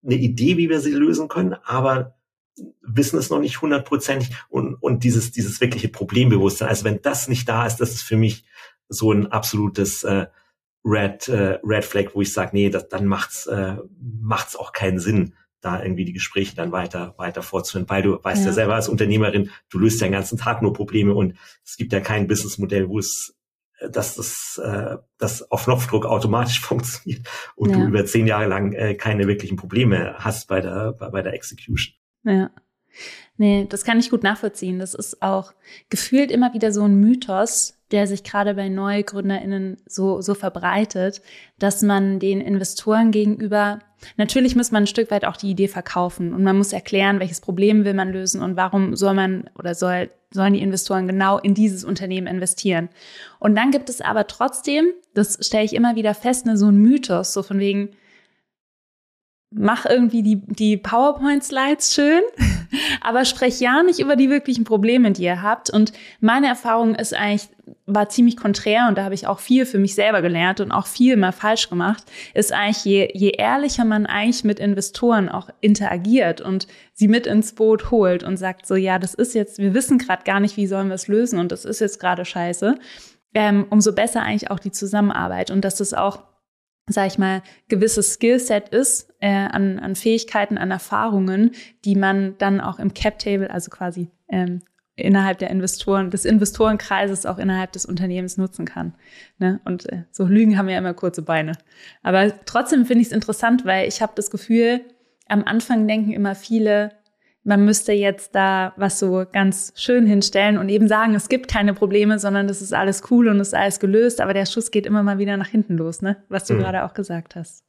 eine Idee, wie wir sie lösen können, aber wissen es noch nicht hundertprozentig und, und dieses, dieses wirkliche Problembewusstsein. Also wenn das nicht da ist, das ist für mich so ein absolutes äh, Red, äh, Red Flag, wo ich sage, nee, das, dann macht's, äh, macht's auch keinen Sinn, da irgendwie die Gespräche dann weiter, weiter fortzuführen, weil du weißt ja. ja selber als Unternehmerin, du löst ja den ganzen Tag nur Probleme und es gibt ja kein Businessmodell, wo es dass das, äh, das auf Knopfdruck automatisch funktioniert und ja. du über zehn Jahre lang äh, keine wirklichen Probleme hast bei der, bei, bei der Execution. Ja. Nee, das kann ich gut nachvollziehen. Das ist auch gefühlt immer wieder so ein Mythos, der sich gerade bei NeugründerInnen so, so verbreitet, dass man den Investoren gegenüber, natürlich muss man ein Stück weit auch die Idee verkaufen und man muss erklären, welches Problem will man lösen und warum soll man oder soll, sollen die Investoren genau in dieses Unternehmen investieren. Und dann gibt es aber trotzdem, das stelle ich immer wieder fest, ne, so ein Mythos, so von wegen, mach irgendwie die, die PowerPoint-Slides schön, aber sprech ja nicht über die wirklichen Probleme, die ihr habt. Und meine Erfahrung ist eigentlich, war ziemlich konträr und da habe ich auch viel für mich selber gelernt und auch viel mal falsch gemacht, ist eigentlich, je, je ehrlicher man eigentlich mit Investoren auch interagiert und sie mit ins Boot holt und sagt so, ja, das ist jetzt, wir wissen gerade gar nicht, wie sollen wir es lösen und das ist jetzt gerade scheiße, ähm, umso besser eigentlich auch die Zusammenarbeit und dass es auch sag ich mal, gewisses Skillset ist äh, an, an Fähigkeiten, an Erfahrungen, die man dann auch im Cap-Table, also quasi ähm, innerhalb der Investoren, des Investorenkreises auch innerhalb des Unternehmens nutzen kann. Ne? Und äh, so Lügen haben ja immer kurze Beine. Aber trotzdem finde ich es interessant, weil ich habe das Gefühl, am Anfang denken immer viele, man müsste jetzt da was so ganz schön hinstellen und eben sagen, es gibt keine Probleme, sondern das ist alles cool und es ist alles gelöst, aber der Schuss geht immer mal wieder nach hinten los, ne? Was du mhm. gerade auch gesagt hast.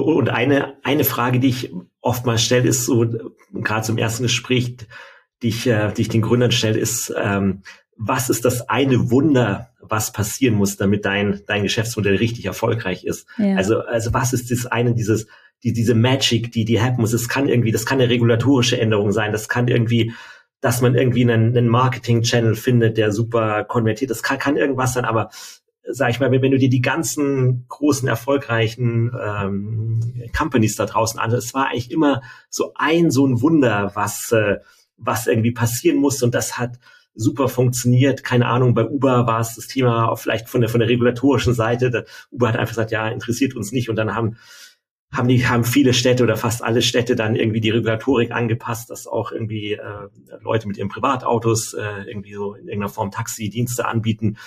Und eine, eine Frage, die ich oftmals stelle, ist so, gerade zum ersten Gespräch, die ich, äh, die ich den Gründern stelle, ist, ähm, was ist das eine Wunder, was passieren muss, damit dein, dein Geschäftsmodell richtig erfolgreich ist? Ja. Also, also was ist das eine, dieses, die, diese Magic, die, die happen muss. Es kann irgendwie, das kann eine regulatorische Änderung sein, das kann irgendwie, dass man irgendwie einen, einen Marketing-Channel findet, der super konvertiert. Das kann, kann irgendwas sein, aber sag ich mal, wenn, du dir die ganzen großen, erfolgreichen ähm, Companies da draußen anschaust, es war eigentlich immer so ein, so ein Wunder, was, äh, was irgendwie passieren musste und das hat super funktioniert. Keine Ahnung, bei Uber war es das Thema vielleicht von der, von der regulatorischen Seite. Der Uber hat einfach gesagt, ja, interessiert uns nicht und dann haben haben die haben viele Städte oder fast alle Städte dann irgendwie die Regulatorik angepasst, dass auch irgendwie äh, Leute mit ihren Privatautos äh, irgendwie so in irgendeiner Form Taxidienste anbieten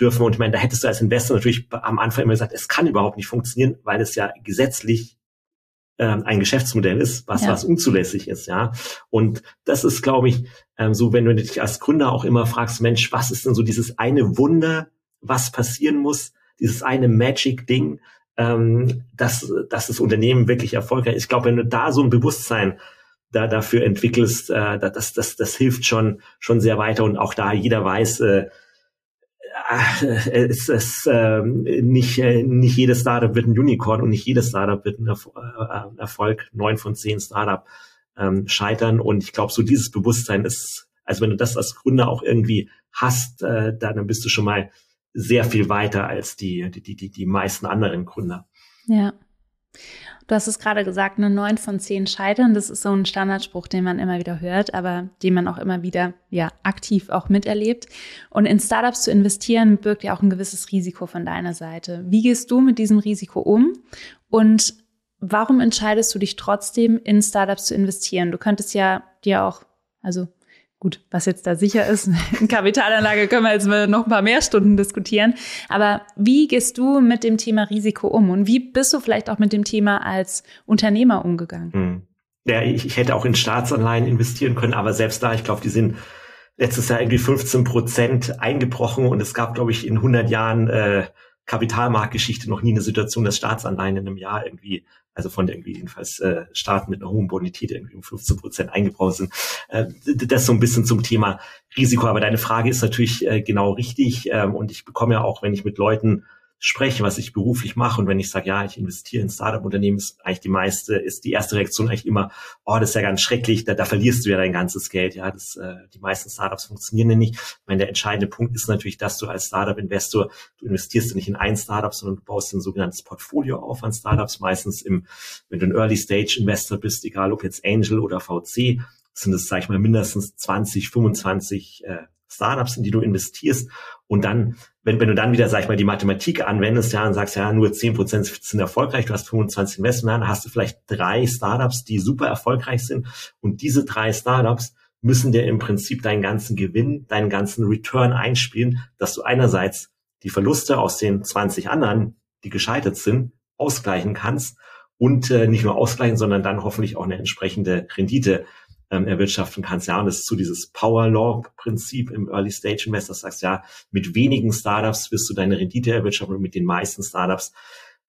dürfen. Und ich meine, da hättest du als Investor natürlich am Anfang immer gesagt, es kann überhaupt nicht funktionieren, weil es ja gesetzlich ähm, ein Geschäftsmodell ist, was ja. was unzulässig ist, ja. Und das ist, glaube ich, ähm, so, wenn du dich als Gründer auch immer fragst, Mensch, was ist denn so dieses eine Wunder, was passieren muss, dieses eine Magic-Ding, ähm, dass, dass das Unternehmen wirklich erfolgreich ist. Ich glaube, wenn du da so ein Bewusstsein da dafür entwickelst, äh, das, das, das hilft schon, schon sehr weiter. Und auch da jeder weiß, äh, äh, es ist äh, nicht, äh, nicht jedes Startup wird ein Unicorn und nicht jedes Startup wird ein äh, Erfolg. Neun von zehn Startup ähm, scheitern. Und ich glaube, so dieses Bewusstsein ist Also wenn du das als Gründer auch irgendwie hast, äh, dann bist du schon mal sehr viel weiter als die, die, die, die meisten anderen Gründer. Ja. Du hast es gerade gesagt, eine neun von zehn scheitern. Das ist so ein Standardspruch, den man immer wieder hört, aber den man auch immer wieder ja aktiv auch miterlebt. Und in Startups zu investieren birgt ja auch ein gewisses Risiko von deiner Seite. Wie gehst du mit diesem Risiko um? Und warum entscheidest du dich trotzdem in Startups zu investieren? Du könntest ja dir auch, also Gut, was jetzt da sicher ist, in Kapitalanlage können wir jetzt noch ein paar mehr Stunden diskutieren. Aber wie gehst du mit dem Thema Risiko um und wie bist du vielleicht auch mit dem Thema als Unternehmer umgegangen? Hm. Ja, ich, ich hätte auch in Staatsanleihen investieren können, aber selbst da, ich glaube, die sind letztes Jahr irgendwie 15 Prozent eingebrochen und es gab, glaube ich, in 100 Jahren äh, Kapitalmarktgeschichte noch nie eine Situation, dass Staatsanleihen in einem Jahr irgendwie also von irgendwie jedenfalls äh, Staaten mit einer hohen Bonität irgendwie um 15 Prozent eingebaut sind. Äh, das so ein bisschen zum Thema Risiko. Aber deine Frage ist natürlich äh, genau richtig. Ähm, und ich bekomme ja auch, wenn ich mit Leuten spreche, was ich beruflich mache und wenn ich sage, ja, ich investiere in Startup-Unternehmen, ist eigentlich die meiste, ist die erste Reaktion eigentlich immer, oh, das ist ja ganz schrecklich, da, da verlierst du ja dein ganzes Geld. Ja, das, äh, die meisten Startups funktionieren ja nicht. Ich meine, der entscheidende Punkt ist natürlich, dass du als Startup-Investor, du investierst ja nicht in ein Startup, sondern du baust ein sogenanntes Portfolio auf an Startups, meistens im, wenn du ein Early-Stage-Investor bist, egal ob jetzt Angel oder VC, sind es, sag ich mal, mindestens 20, 25 äh, Startups, in die du investierst. Und dann, wenn, wenn du dann wieder, sag ich mal, die Mathematik anwendest, ja, und sagst, ja, nur zehn Prozent sind erfolgreich, du hast 25 Investment, dann hast du vielleicht drei Startups, die super erfolgreich sind. Und diese drei Startups müssen dir im Prinzip deinen ganzen Gewinn, deinen ganzen Return einspielen, dass du einerseits die Verluste aus den 20 anderen, die gescheitert sind, ausgleichen kannst und äh, nicht nur ausgleichen, sondern dann hoffentlich auch eine entsprechende Rendite ähm, erwirtschaften kannst. Ja, und das ist so dieses Power Law Prinzip im Early Stage Investor. Sagst ja, mit wenigen Startups wirst du deine Rendite erwirtschaften und mit den meisten Startups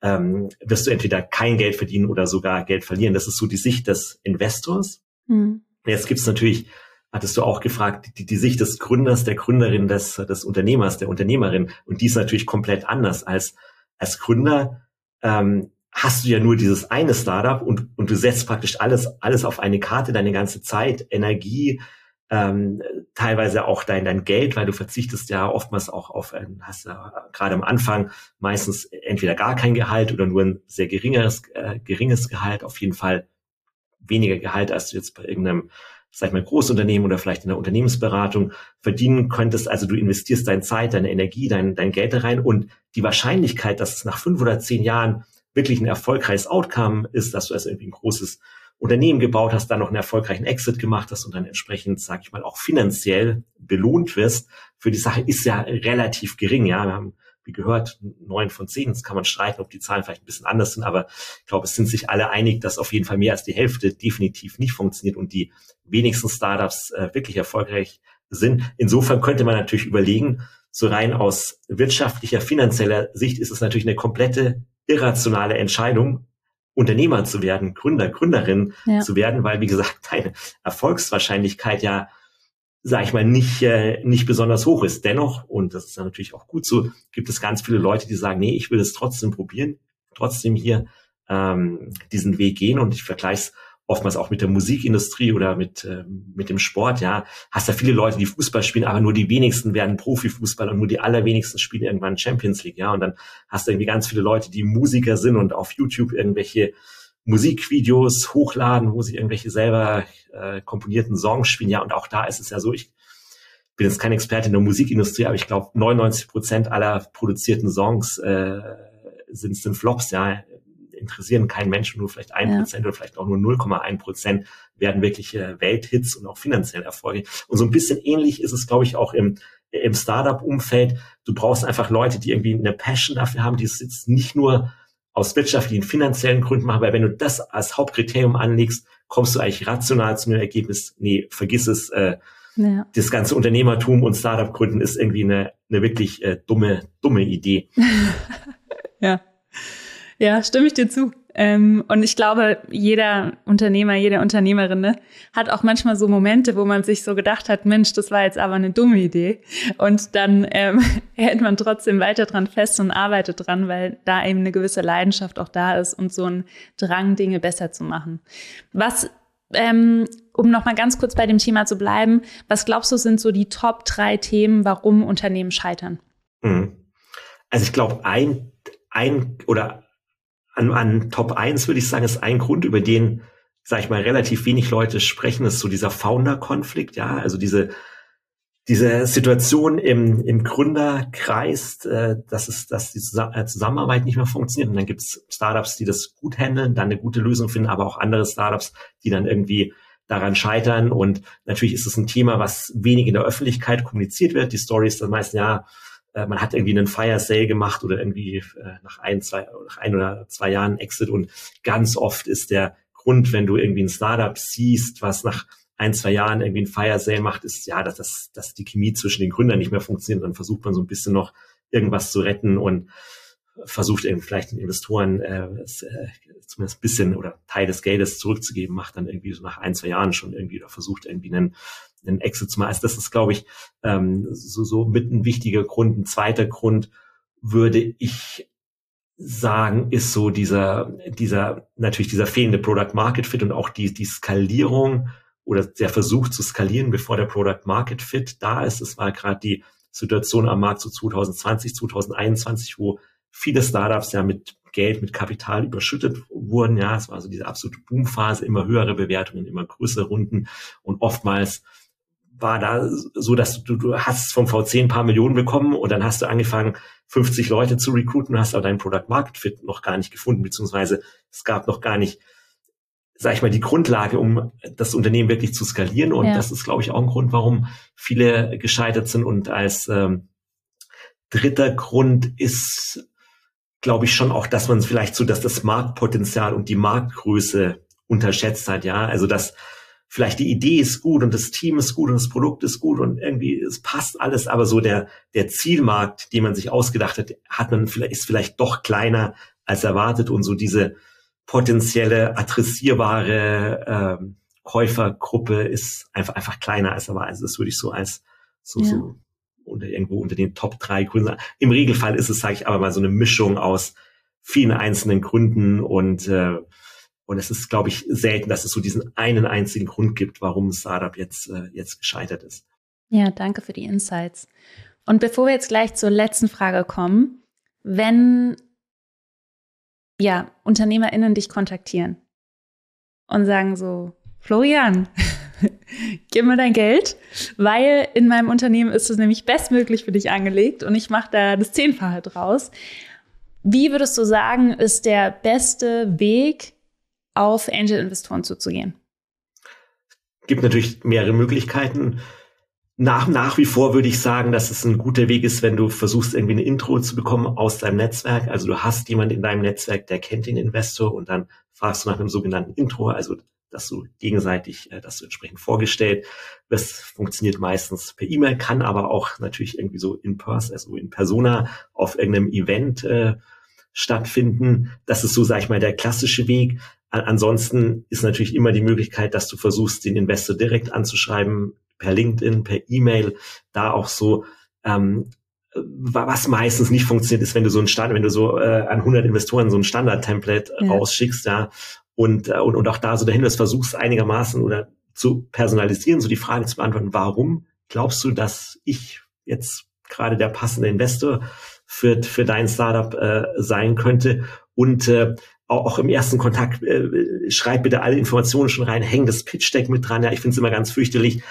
ähm, wirst du entweder kein Geld verdienen oder sogar Geld verlieren. Das ist so die Sicht des Investors. Mhm. Jetzt gibt's natürlich hattest du auch gefragt, die, die Sicht des Gründers, der Gründerin, des, des Unternehmers, der Unternehmerin. Und die ist natürlich komplett anders als, als Gründer. Ähm, hast du ja nur dieses eine Startup und, und du setzt praktisch alles, alles auf eine Karte, deine ganze Zeit, Energie, ähm, teilweise auch dein, dein Geld, weil du verzichtest ja oftmals auch auf, ähm, hast ja gerade am Anfang meistens entweder gar kein Gehalt oder nur ein sehr geringeres, äh, geringes Gehalt, auf jeden Fall weniger Gehalt, als du jetzt bei irgendeinem, sag ich mal, Großunternehmen oder vielleicht in der Unternehmensberatung verdienen könntest. Also du investierst deine Zeit, deine Energie, dein, dein Geld da rein und die Wahrscheinlichkeit, dass es nach fünf oder zehn Jahren wirklich ein erfolgreiches Outcome ist, dass du also irgendwie ein großes Unternehmen gebaut hast, dann noch einen erfolgreichen Exit gemacht hast und dann entsprechend, sage ich mal, auch finanziell belohnt wirst für die Sache, ist ja relativ gering. Ja, wir haben, wie gehört, neun von zehn. Jetzt kann man streiten, ob die Zahlen vielleicht ein bisschen anders sind, aber ich glaube, es sind sich alle einig, dass auf jeden Fall mehr als die Hälfte definitiv nicht funktioniert und die wenigsten Startups äh, wirklich erfolgreich sind. Insofern könnte man natürlich überlegen, so rein aus wirtschaftlicher, finanzieller Sicht ist es natürlich eine komplette irrationale Entscheidung, Unternehmer zu werden, Gründer, Gründerin ja. zu werden, weil, wie gesagt, deine Erfolgswahrscheinlichkeit ja, sag ich mal, nicht, äh, nicht besonders hoch ist. Dennoch, und das ist natürlich auch gut so, gibt es ganz viele Leute, die sagen, nee, ich will es trotzdem probieren, trotzdem hier ähm, diesen Weg gehen und ich vergleiche es oftmals auch mit der Musikindustrie oder mit, äh, mit dem Sport, ja, hast da viele Leute, die Fußball spielen, aber nur die wenigsten werden Profifußball und nur die allerwenigsten spielen irgendwann Champions League, ja, und dann hast du irgendwie ganz viele Leute, die Musiker sind und auf YouTube irgendwelche Musikvideos hochladen, wo sie irgendwelche selber äh, komponierten Songs spielen, ja, und auch da ist es ja so, ich bin jetzt kein Experte in der Musikindustrie, aber ich glaube, 99 Prozent aller produzierten Songs äh, sind, sind Flops, ja, interessieren keinen Menschen, nur vielleicht ein Prozent ja. oder vielleicht auch nur 0,1 Prozent werden wirkliche Welthits und auch finanziell Erfolge. Und so ein bisschen ähnlich ist es, glaube ich, auch im, im Startup-Umfeld. Du brauchst einfach Leute, die irgendwie eine Passion dafür haben, die es jetzt nicht nur aus wirtschaftlichen, finanziellen Gründen machen, weil wenn du das als Hauptkriterium anlegst, kommst du eigentlich rational zu einem Ergebnis, nee, vergiss es, äh, ja. das ganze Unternehmertum und Startup-Gründen ist irgendwie eine, eine wirklich äh, dumme, dumme Idee. ja. Ja, stimme ich dir zu. Ähm, und ich glaube, jeder Unternehmer, jede Unternehmerin ne, hat auch manchmal so Momente, wo man sich so gedacht hat, Mensch, das war jetzt aber eine dumme Idee. Und dann ähm, hält man trotzdem weiter dran fest und arbeitet dran, weil da eben eine gewisse Leidenschaft auch da ist und so ein Drang, Dinge besser zu machen. Was ähm, um noch mal ganz kurz bei dem Thema zu bleiben, was glaubst du sind so die Top drei Themen, warum Unternehmen scheitern? Mhm. Also ich glaube, ein, ein oder an, an Top 1 würde ich sagen, ist ein Grund, über den, sage ich mal, relativ wenig Leute sprechen, ist so dieser Founder-Konflikt, ja, also diese diese Situation im, im Gründerkreis, äh, dass es, dass die äh, Zusammenarbeit nicht mehr funktioniert. Und dann gibt es Startups, die das gut handeln, dann eine gute Lösung finden, aber auch andere Startups, die dann irgendwie daran scheitern. Und natürlich ist es ein Thema, was wenig in der Öffentlichkeit kommuniziert wird. Die Story ist dann meistens, ja, man hat irgendwie einen Fire Sale gemacht oder irgendwie äh, nach ein, zwei, nach ein oder zwei Jahren Exit. Und ganz oft ist der Grund, wenn du irgendwie ein Startup siehst, was nach ein, zwei Jahren irgendwie ein Fire Sale macht, ist ja, dass, dass, dass die Chemie zwischen den Gründern nicht mehr funktioniert. Dann versucht man so ein bisschen noch irgendwas zu retten und versucht eben vielleicht den Investoren äh, es, äh, zumindest ein bisschen oder Teil des Geldes zurückzugeben, macht dann irgendwie so nach ein, zwei Jahren schon irgendwie oder versucht irgendwie einen, einen Exit zu machen. Also das ist, glaube ich, ähm, so, so mit ein wichtiger Grund. Ein zweiter Grund würde ich sagen, ist so dieser, dieser, natürlich dieser fehlende Product Market Fit und auch die, die Skalierung oder der Versuch zu skalieren, bevor der Product Market Fit da ist. Es war gerade die Situation am Markt so 2020, 2021, wo viele Startups ja mit Geld, mit Kapital überschüttet wurden. Ja, es war so diese absolute Boomphase, immer höhere Bewertungen, immer größere Runden und oftmals war da so, dass du, du hast vom VC ein paar Millionen bekommen und dann hast du angefangen, 50 Leute zu recruiten, hast aber deinen Product Market Fit noch gar nicht gefunden, beziehungsweise es gab noch gar nicht sag ich mal, die Grundlage, um das Unternehmen wirklich zu skalieren. Und ja. das ist, glaube ich, auch ein Grund, warum viele gescheitert sind. Und als ähm, dritter Grund ist, glaube ich, schon auch, dass man vielleicht so, dass das Marktpotenzial und die Marktgröße unterschätzt hat. Ja, also dass vielleicht die Idee ist gut und das Team ist gut und das Produkt ist gut und irgendwie es passt alles, aber so der der Zielmarkt, den man sich ausgedacht hat, hat man vielleicht ist vielleicht doch kleiner als erwartet und so diese potenzielle adressierbare ähm, Käufergruppe ist einfach einfach kleiner als er war. Also das würde ich so als so, ja. so unter irgendwo unter den Top drei Gründen. Im Regelfall ist es, sage ich aber mal, so eine Mischung aus vielen einzelnen Gründen und äh, und es ist, glaube ich, selten, dass es so diesen einen einzigen Grund gibt, warum ein Startup jetzt äh, jetzt gescheitert ist. Ja, danke für die Insights. Und bevor wir jetzt gleich zur letzten Frage kommen, wenn ja, UnternehmerInnen dich kontaktieren und sagen so, Florian, gib mir dein Geld, weil in meinem Unternehmen ist es nämlich bestmöglich für dich angelegt und ich mache da das Zehnfache draus. Wie würdest du sagen, ist der beste Weg, auf Angel-Investoren zuzugehen? Es gibt natürlich mehrere Möglichkeiten nach, nach wie vor würde ich sagen, dass es ein guter Weg ist, wenn du versuchst, irgendwie eine Intro zu bekommen aus deinem Netzwerk. Also du hast jemand in deinem Netzwerk, der kennt den Investor und dann fragst du nach einem sogenannten Intro, also dass du gegenseitig, äh, dass du entsprechend vorgestellt Das funktioniert meistens per E-Mail, kann aber auch natürlich irgendwie so in person, also in persona auf irgendeinem Event äh, stattfinden. Das ist so, sag ich mal, der klassische Weg. Ansonsten ist natürlich immer die Möglichkeit, dass du versuchst, den Investor direkt anzuschreiben, per LinkedIn, per E-Mail, da auch so ähm, was meistens nicht funktioniert, ist, wenn du so ein Standard, wenn du so äh, an 100 Investoren so ein Standard-Template ja. rausschickst, ja, und, äh, und, und auch da so dahin das versuchst einigermaßen oder zu personalisieren, so die Frage zu beantworten, warum glaubst du, dass ich jetzt gerade der passende Investor für, für dein Startup äh, sein könnte? Und äh, auch im ersten Kontakt, äh, schreib bitte alle Informationen schon rein, häng das Pitch-Deck mit dran. Ja, ich finde es immer ganz fürchterlich,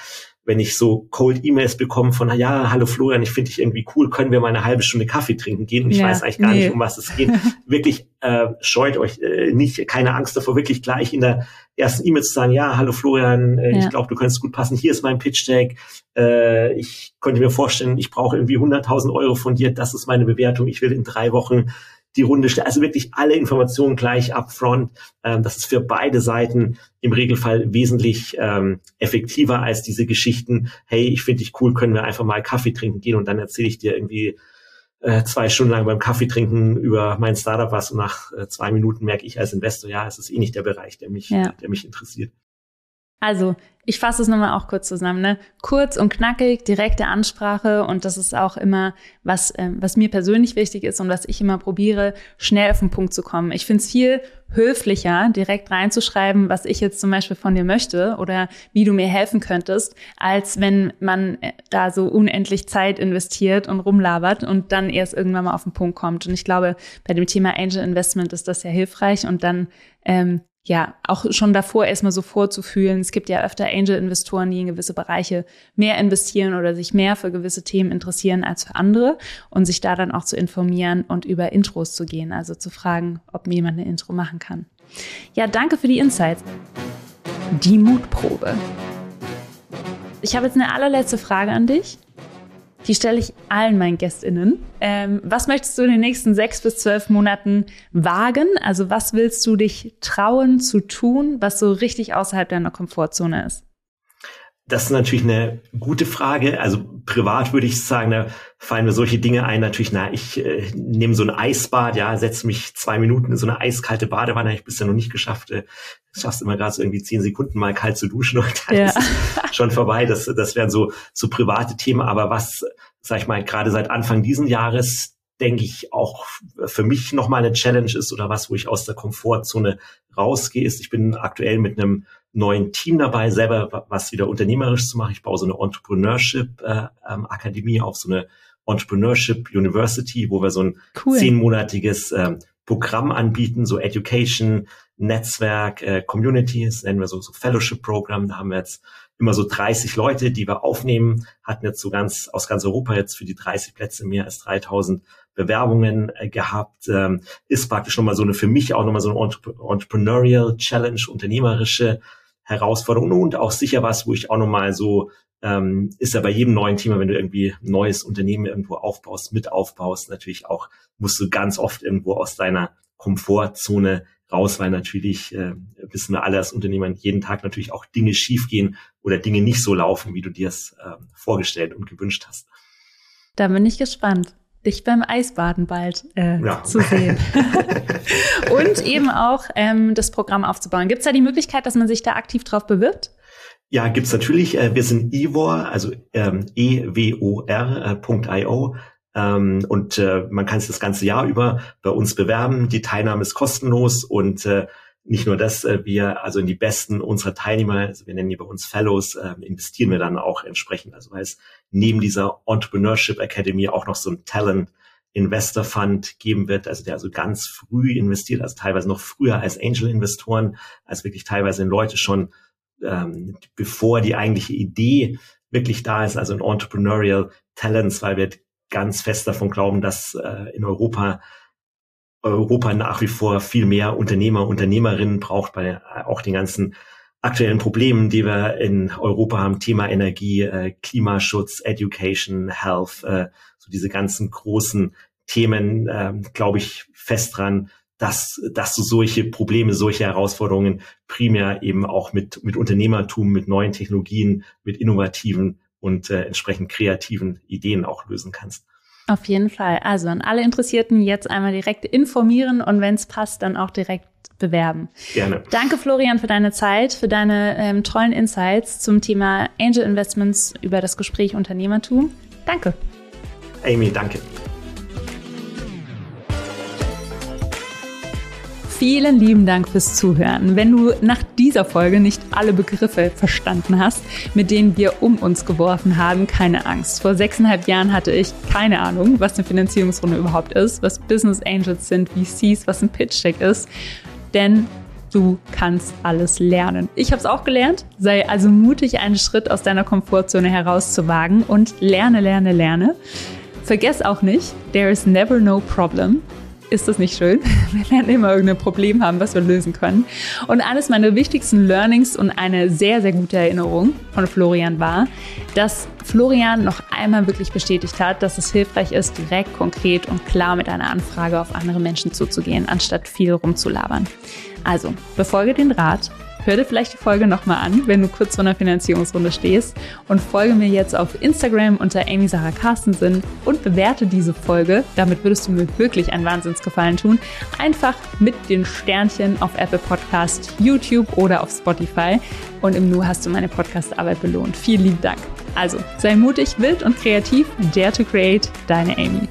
wenn ich so Cold E-Mails bekomme von, ja, hallo Florian, ich finde dich irgendwie cool, können wir mal eine halbe Stunde Kaffee trinken gehen? Und ich ja, weiß eigentlich gar nee. nicht, um was es geht. wirklich äh, scheut euch äh, nicht, keine Angst davor, wirklich gleich in der ersten E-Mail zu sagen, ja, hallo Florian, äh, ja. ich glaube, du könntest gut passen, hier ist mein Pitch-Deck, äh, ich könnte mir vorstellen, ich brauche irgendwie 100.000 Euro von dir, das ist meine Bewertung, ich will in drei Wochen die Runde stellen. Also wirklich alle Informationen gleich upfront. Ähm, das ist für beide Seiten im Regelfall wesentlich ähm, effektiver als diese Geschichten. Hey, ich finde dich cool, können wir einfach mal Kaffee trinken gehen und dann erzähle ich dir irgendwie äh, zwei Stunden lang beim Kaffee trinken über mein Startup was und nach äh, zwei Minuten merke ich als Investor, ja, es ist eh nicht der Bereich, der mich, ja. der mich interessiert. Also, ich fasse es nochmal auch kurz zusammen. Ne? Kurz und knackig, direkte Ansprache und das ist auch immer, was, äh, was mir persönlich wichtig ist und was ich immer probiere, schnell auf den Punkt zu kommen. Ich finde es viel höflicher, direkt reinzuschreiben, was ich jetzt zum Beispiel von dir möchte oder wie du mir helfen könntest, als wenn man äh, da so unendlich Zeit investiert und rumlabert und dann erst irgendwann mal auf den Punkt kommt. Und ich glaube, bei dem Thema Angel Investment ist das ja hilfreich und dann ähm, ja, auch schon davor erstmal so vorzufühlen. Es gibt ja öfter Angel-Investoren, die in gewisse Bereiche mehr investieren oder sich mehr für gewisse Themen interessieren als für andere und sich da dann auch zu informieren und über Intros zu gehen, also zu fragen, ob mir jemand eine Intro machen kann. Ja, danke für die Insights. Die Mutprobe. Ich habe jetzt eine allerletzte Frage an dich. Die stelle ich allen meinen GästInnen. Ähm, was möchtest du in den nächsten sechs bis zwölf Monaten wagen? Also was willst du dich trauen zu tun, was so richtig außerhalb deiner Komfortzone ist? Das ist natürlich eine gute Frage. Also privat würde ich sagen, da fallen mir solche Dinge ein. Natürlich, na, ich äh, nehme so ein Eisbad, ja, setze mich zwei Minuten in so eine eiskalte Badewanne. Habe ich bisher noch nicht geschafft. Äh, schaffst immer gerade so irgendwie zehn Sekunden mal kalt zu duschen und dann ja. ist schon vorbei. Das, das wären so, so private Themen. Aber was, sag ich mal, gerade seit Anfang diesen Jahres denke ich, auch für mich nochmal eine Challenge ist oder was, wo ich aus der Komfortzone rausgehe, ist, ich bin aktuell mit einem neuen Team dabei, selber was wieder unternehmerisch zu machen. Ich baue so eine Entrepreneurship-Akademie äh, auf, so eine Entrepreneurship University, wo wir so ein cool. zehnmonatiges äh, Programm anbieten, so Education, Netzwerk, äh, Communities, nennen wir so, so Fellowship-Programm. Da haben wir jetzt immer so 30 Leute, die wir aufnehmen, hatten jetzt so ganz aus ganz Europa jetzt für die 30 Plätze mehr als 3000 Bewerbungen äh, gehabt. Ähm, ist praktisch nochmal so eine, für mich auch nochmal so eine Entrepreneurial Challenge, unternehmerische Herausforderung und auch sicher was, wo ich auch nochmal so, ähm, ist ja bei jedem neuen Thema, wenn du irgendwie ein neues Unternehmen irgendwo aufbaust, mit aufbaust, natürlich auch, musst du ganz oft irgendwo aus deiner Komfortzone raus, weil natürlich äh, wissen wir alle als Unternehmer jeden Tag natürlich auch Dinge schiefgehen oder Dinge nicht so laufen, wie du dir es äh, vorgestellt und gewünscht hast. Da bin ich gespannt dich beim Eisbaden bald äh, ja. zu sehen. und eben auch ähm, das Programm aufzubauen. Gibt es da die Möglichkeit, dass man sich da aktiv drauf bewirbt? Ja, gibt's natürlich. Äh, wir sind Evor, also ähm, ewor.io. Ähm, und äh, man kann es das ganze Jahr über bei uns bewerben. Die Teilnahme ist kostenlos und äh, nicht nur das, äh, wir also in die besten unserer Teilnehmer, also wir nennen die bei uns Fellows, äh, investieren wir dann auch entsprechend. Also weil es neben dieser Entrepreneurship Academy auch noch so ein Talent Investor Fund geben wird, also der also ganz früh investiert, also teilweise noch früher als Angel Investoren, als wirklich teilweise in Leute schon ähm, bevor die eigentliche Idee wirklich da ist, also ein Entrepreneurial Talents, weil wir ganz fest davon glauben, dass äh, in Europa Europa nach wie vor viel mehr Unternehmer, Unternehmerinnen braucht bei äh, auch den ganzen aktuellen Problemen, die wir in Europa haben, Thema Energie, äh, Klimaschutz, Education, Health, äh, so diese ganzen großen Themen, äh, glaube ich fest dran, dass, dass du solche Probleme, solche Herausforderungen primär eben auch mit, mit Unternehmertum, mit neuen Technologien, mit innovativen und äh, entsprechend kreativen Ideen auch lösen kannst. Auf jeden Fall. Also an alle Interessierten jetzt einmal direkt informieren und wenn es passt, dann auch direkt bewerben. Gerne. Danke, Florian, für deine Zeit, für deine ähm, tollen Insights zum Thema Angel Investments über das Gespräch Unternehmertum. Danke. Amy, danke. Vielen lieben Dank fürs Zuhören. Wenn du nach dieser Folge nicht alle Begriffe verstanden hast, mit denen wir um uns geworfen haben, keine Angst. Vor sechseinhalb Jahren hatte ich keine Ahnung, was eine Finanzierungsrunde überhaupt ist, was Business Angels sind, VCs, was ein Pitch Deck ist. Denn du kannst alles lernen. Ich habe es auch gelernt. Sei also mutig, einen Schritt aus deiner Komfortzone herauszuwagen und lerne, lerne, lerne. Vergess auch nicht, there is never no problem. Ist das nicht schön? Wir werden immer irgendein Problem haben, was wir lösen können. Und eines meiner wichtigsten Learnings und eine sehr, sehr gute Erinnerung von Florian war, dass Florian noch einmal wirklich bestätigt hat, dass es hilfreich ist, direkt, konkret und klar mit einer Anfrage auf andere Menschen zuzugehen, anstatt viel rumzulabern. Also, befolge den Rat, Hör dir vielleicht die Folge nochmal an, wenn du kurz vor einer Finanzierungsrunde stehst und folge mir jetzt auf Instagram unter Amy Sarah Carstensen und bewerte diese Folge. Damit würdest du mir wirklich einen Wahnsinnsgefallen tun. Einfach mit den Sternchen auf Apple Podcast, YouTube oder auf Spotify. Und im Nu hast du meine Podcastarbeit belohnt. Vielen lieben Dank. Also, sei mutig, wild und kreativ. Dare to create. Deine Amy.